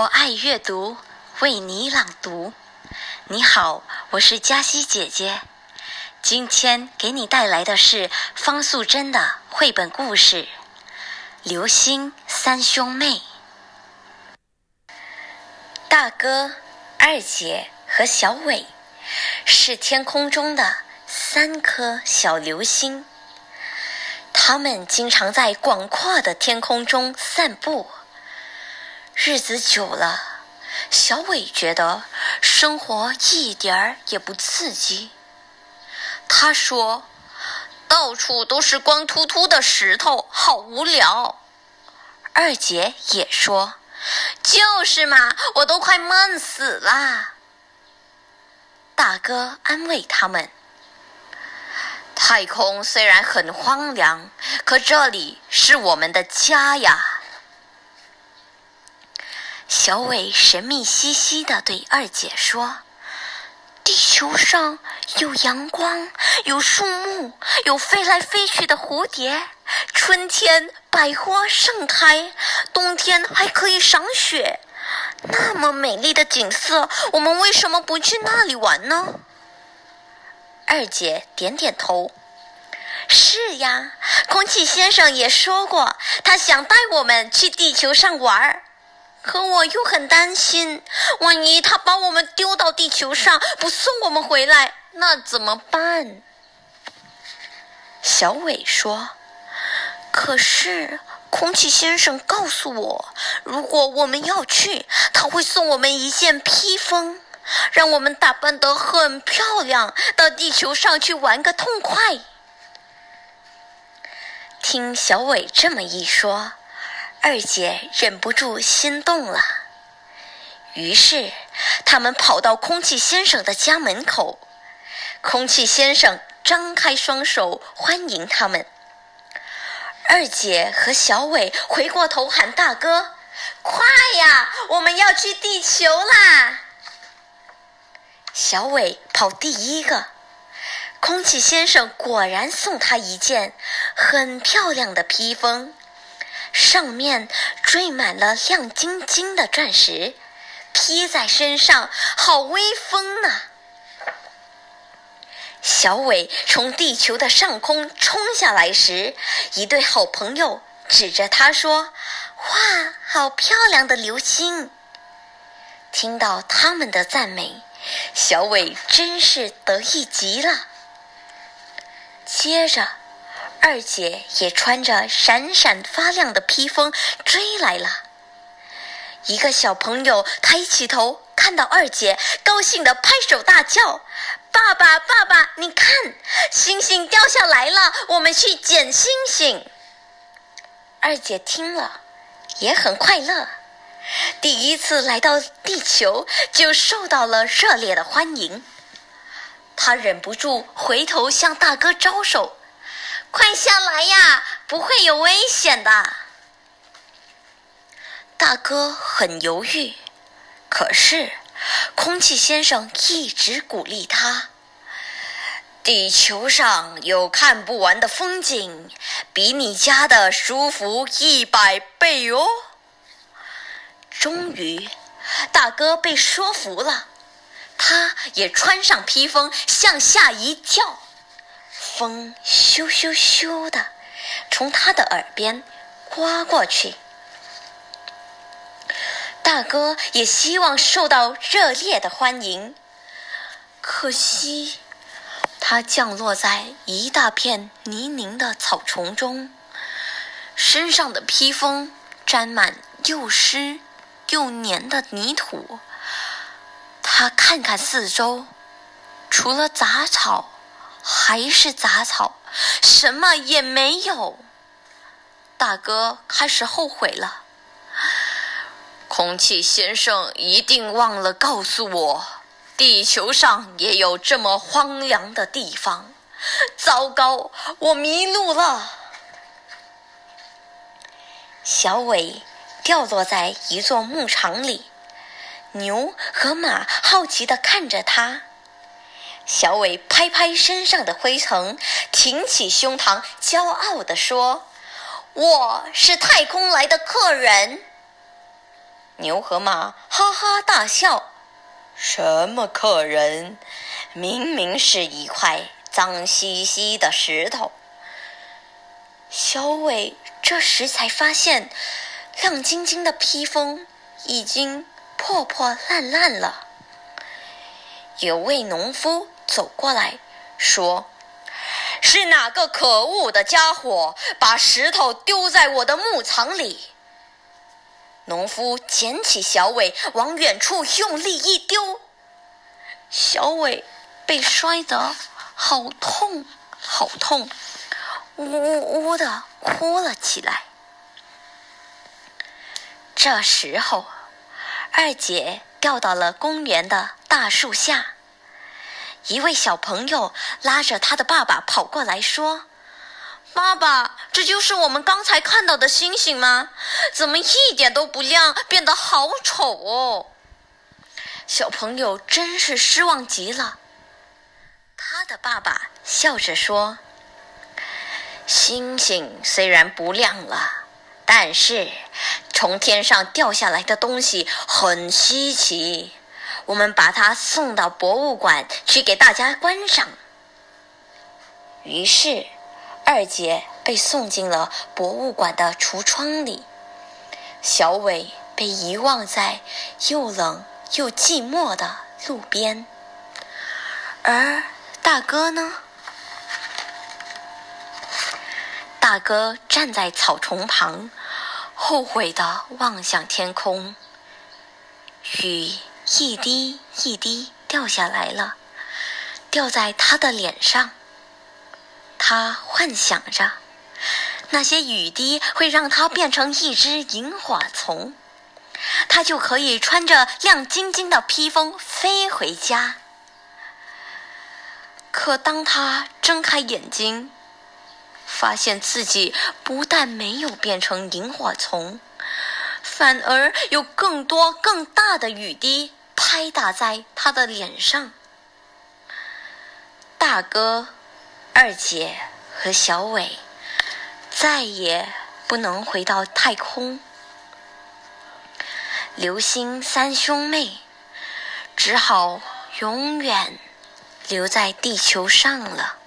我爱阅读，为你朗读。你好，我是佳熙姐姐。今天给你带来的是方素珍的绘本故事《流星三兄妹》。大哥、二姐和小伟是天空中的三颗小流星，他们经常在广阔的天空中散步。日子久了，小伟觉得生活一点儿也不刺激。他说：“到处都是光秃秃的石头，好无聊。”二姐也说：“就是嘛，我都快闷死了。”大哥安慰他们：“太空虽然很荒凉，可这里是我们的家呀。”小伟神秘兮兮地对二姐说：“地球上有阳光，有树木，有飞来飞去的蝴蝶。春天百花盛开，冬天还可以赏雪。那么美丽的景色，我们为什么不去那里玩呢？”二姐点点头：“是呀，空气先生也说过，他想带我们去地球上玩儿。”可我又很担心，万一他把我们丢到地球上，不送我们回来，那怎么办？小伟说：“可是空气先生告诉我，如果我们要去，他会送我们一件披风，让我们打扮得很漂亮，到地球上去玩个痛快。”听小伟这么一说。二姐忍不住心动了，于是他们跑到空气先生的家门口。空气先生张开双手欢迎他们。二姐和小伟回过头喊大哥：“快呀，我们要去地球啦！”小伟跑第一个，空气先生果然送他一件很漂亮的披风。上面缀满了亮晶晶的钻石，披在身上好威风呢。小伟从地球的上空冲下来时，一对好朋友指着他说：“哇，好漂亮的流星！”听到他们的赞美，小伟真是得意极了。接着。二姐也穿着闪闪发亮的披风追来了。一个小朋友抬起头，看到二姐，高兴地拍手大叫：“爸爸，爸爸，你看，星星掉下来了，我们去捡星星。”二姐听了，也很快乐。第一次来到地球，就受到了热烈的欢迎。她忍不住回头向大哥招手。快下来呀，不会有危险的。大哥很犹豫，可是空气先生一直鼓励他。地球上有看不完的风景，比你家的舒服一百倍哦。终于，大哥被说服了，他也穿上披风，向下一跳。风咻咻咻的从他的耳边刮过去。大哥也希望受到热烈的欢迎，可惜他降落在一大片泥泞的草丛中，身上的披风沾满又湿又黏的泥土。他看看四周，除了杂草。还是杂草，什么也没有。大哥开始后悔了。空气先生一定忘了告诉我，地球上也有这么荒凉的地方。糟糕，我迷路了。小伟掉落在一座牧场里，牛和马好奇地看着他。小伟拍拍身上的灰尘，挺起胸膛，骄傲地说：“我是太空来的客人。”牛和马哈哈大笑：“什么客人？明明是一块脏兮兮的石头。”小伟这时才发现，亮晶晶的披风已经破破烂烂了。有位农夫走过来，说：“是哪个可恶的家伙把石头丢在我的牧场里？”农夫捡起小伟，往远处用力一丢，小伟被摔得好痛，好痛。呜呜呜的哭了起来。这时候，二姐掉到了公园的大树下。一位小朋友拉着他的爸爸跑过来，说：“爸爸，这就是我们刚才看到的星星吗？怎么一点都不亮，变得好丑哦！”小朋友真是失望极了。他的爸爸笑着说。星星虽然不亮了，但是从天上掉下来的东西很稀奇，我们把它送到博物馆去给大家观赏。于是，二姐被送进了博物馆的橱窗里，小伟被遗忘在又冷又寂寞的路边，而大哥呢？大哥站在草丛旁，后悔地望向天空。雨一滴一滴掉下来了，掉在他的脸上。他幻想着，那些雨滴会让他变成一只萤火虫，他就可以穿着亮晶晶的披风飞回家。可当他睁开眼睛，发现自己不但没有变成萤火虫，反而有更多更大的雨滴拍打在他的脸上。大哥、二姐和小伟再也不能回到太空，流星三兄妹只好永远留在地球上了。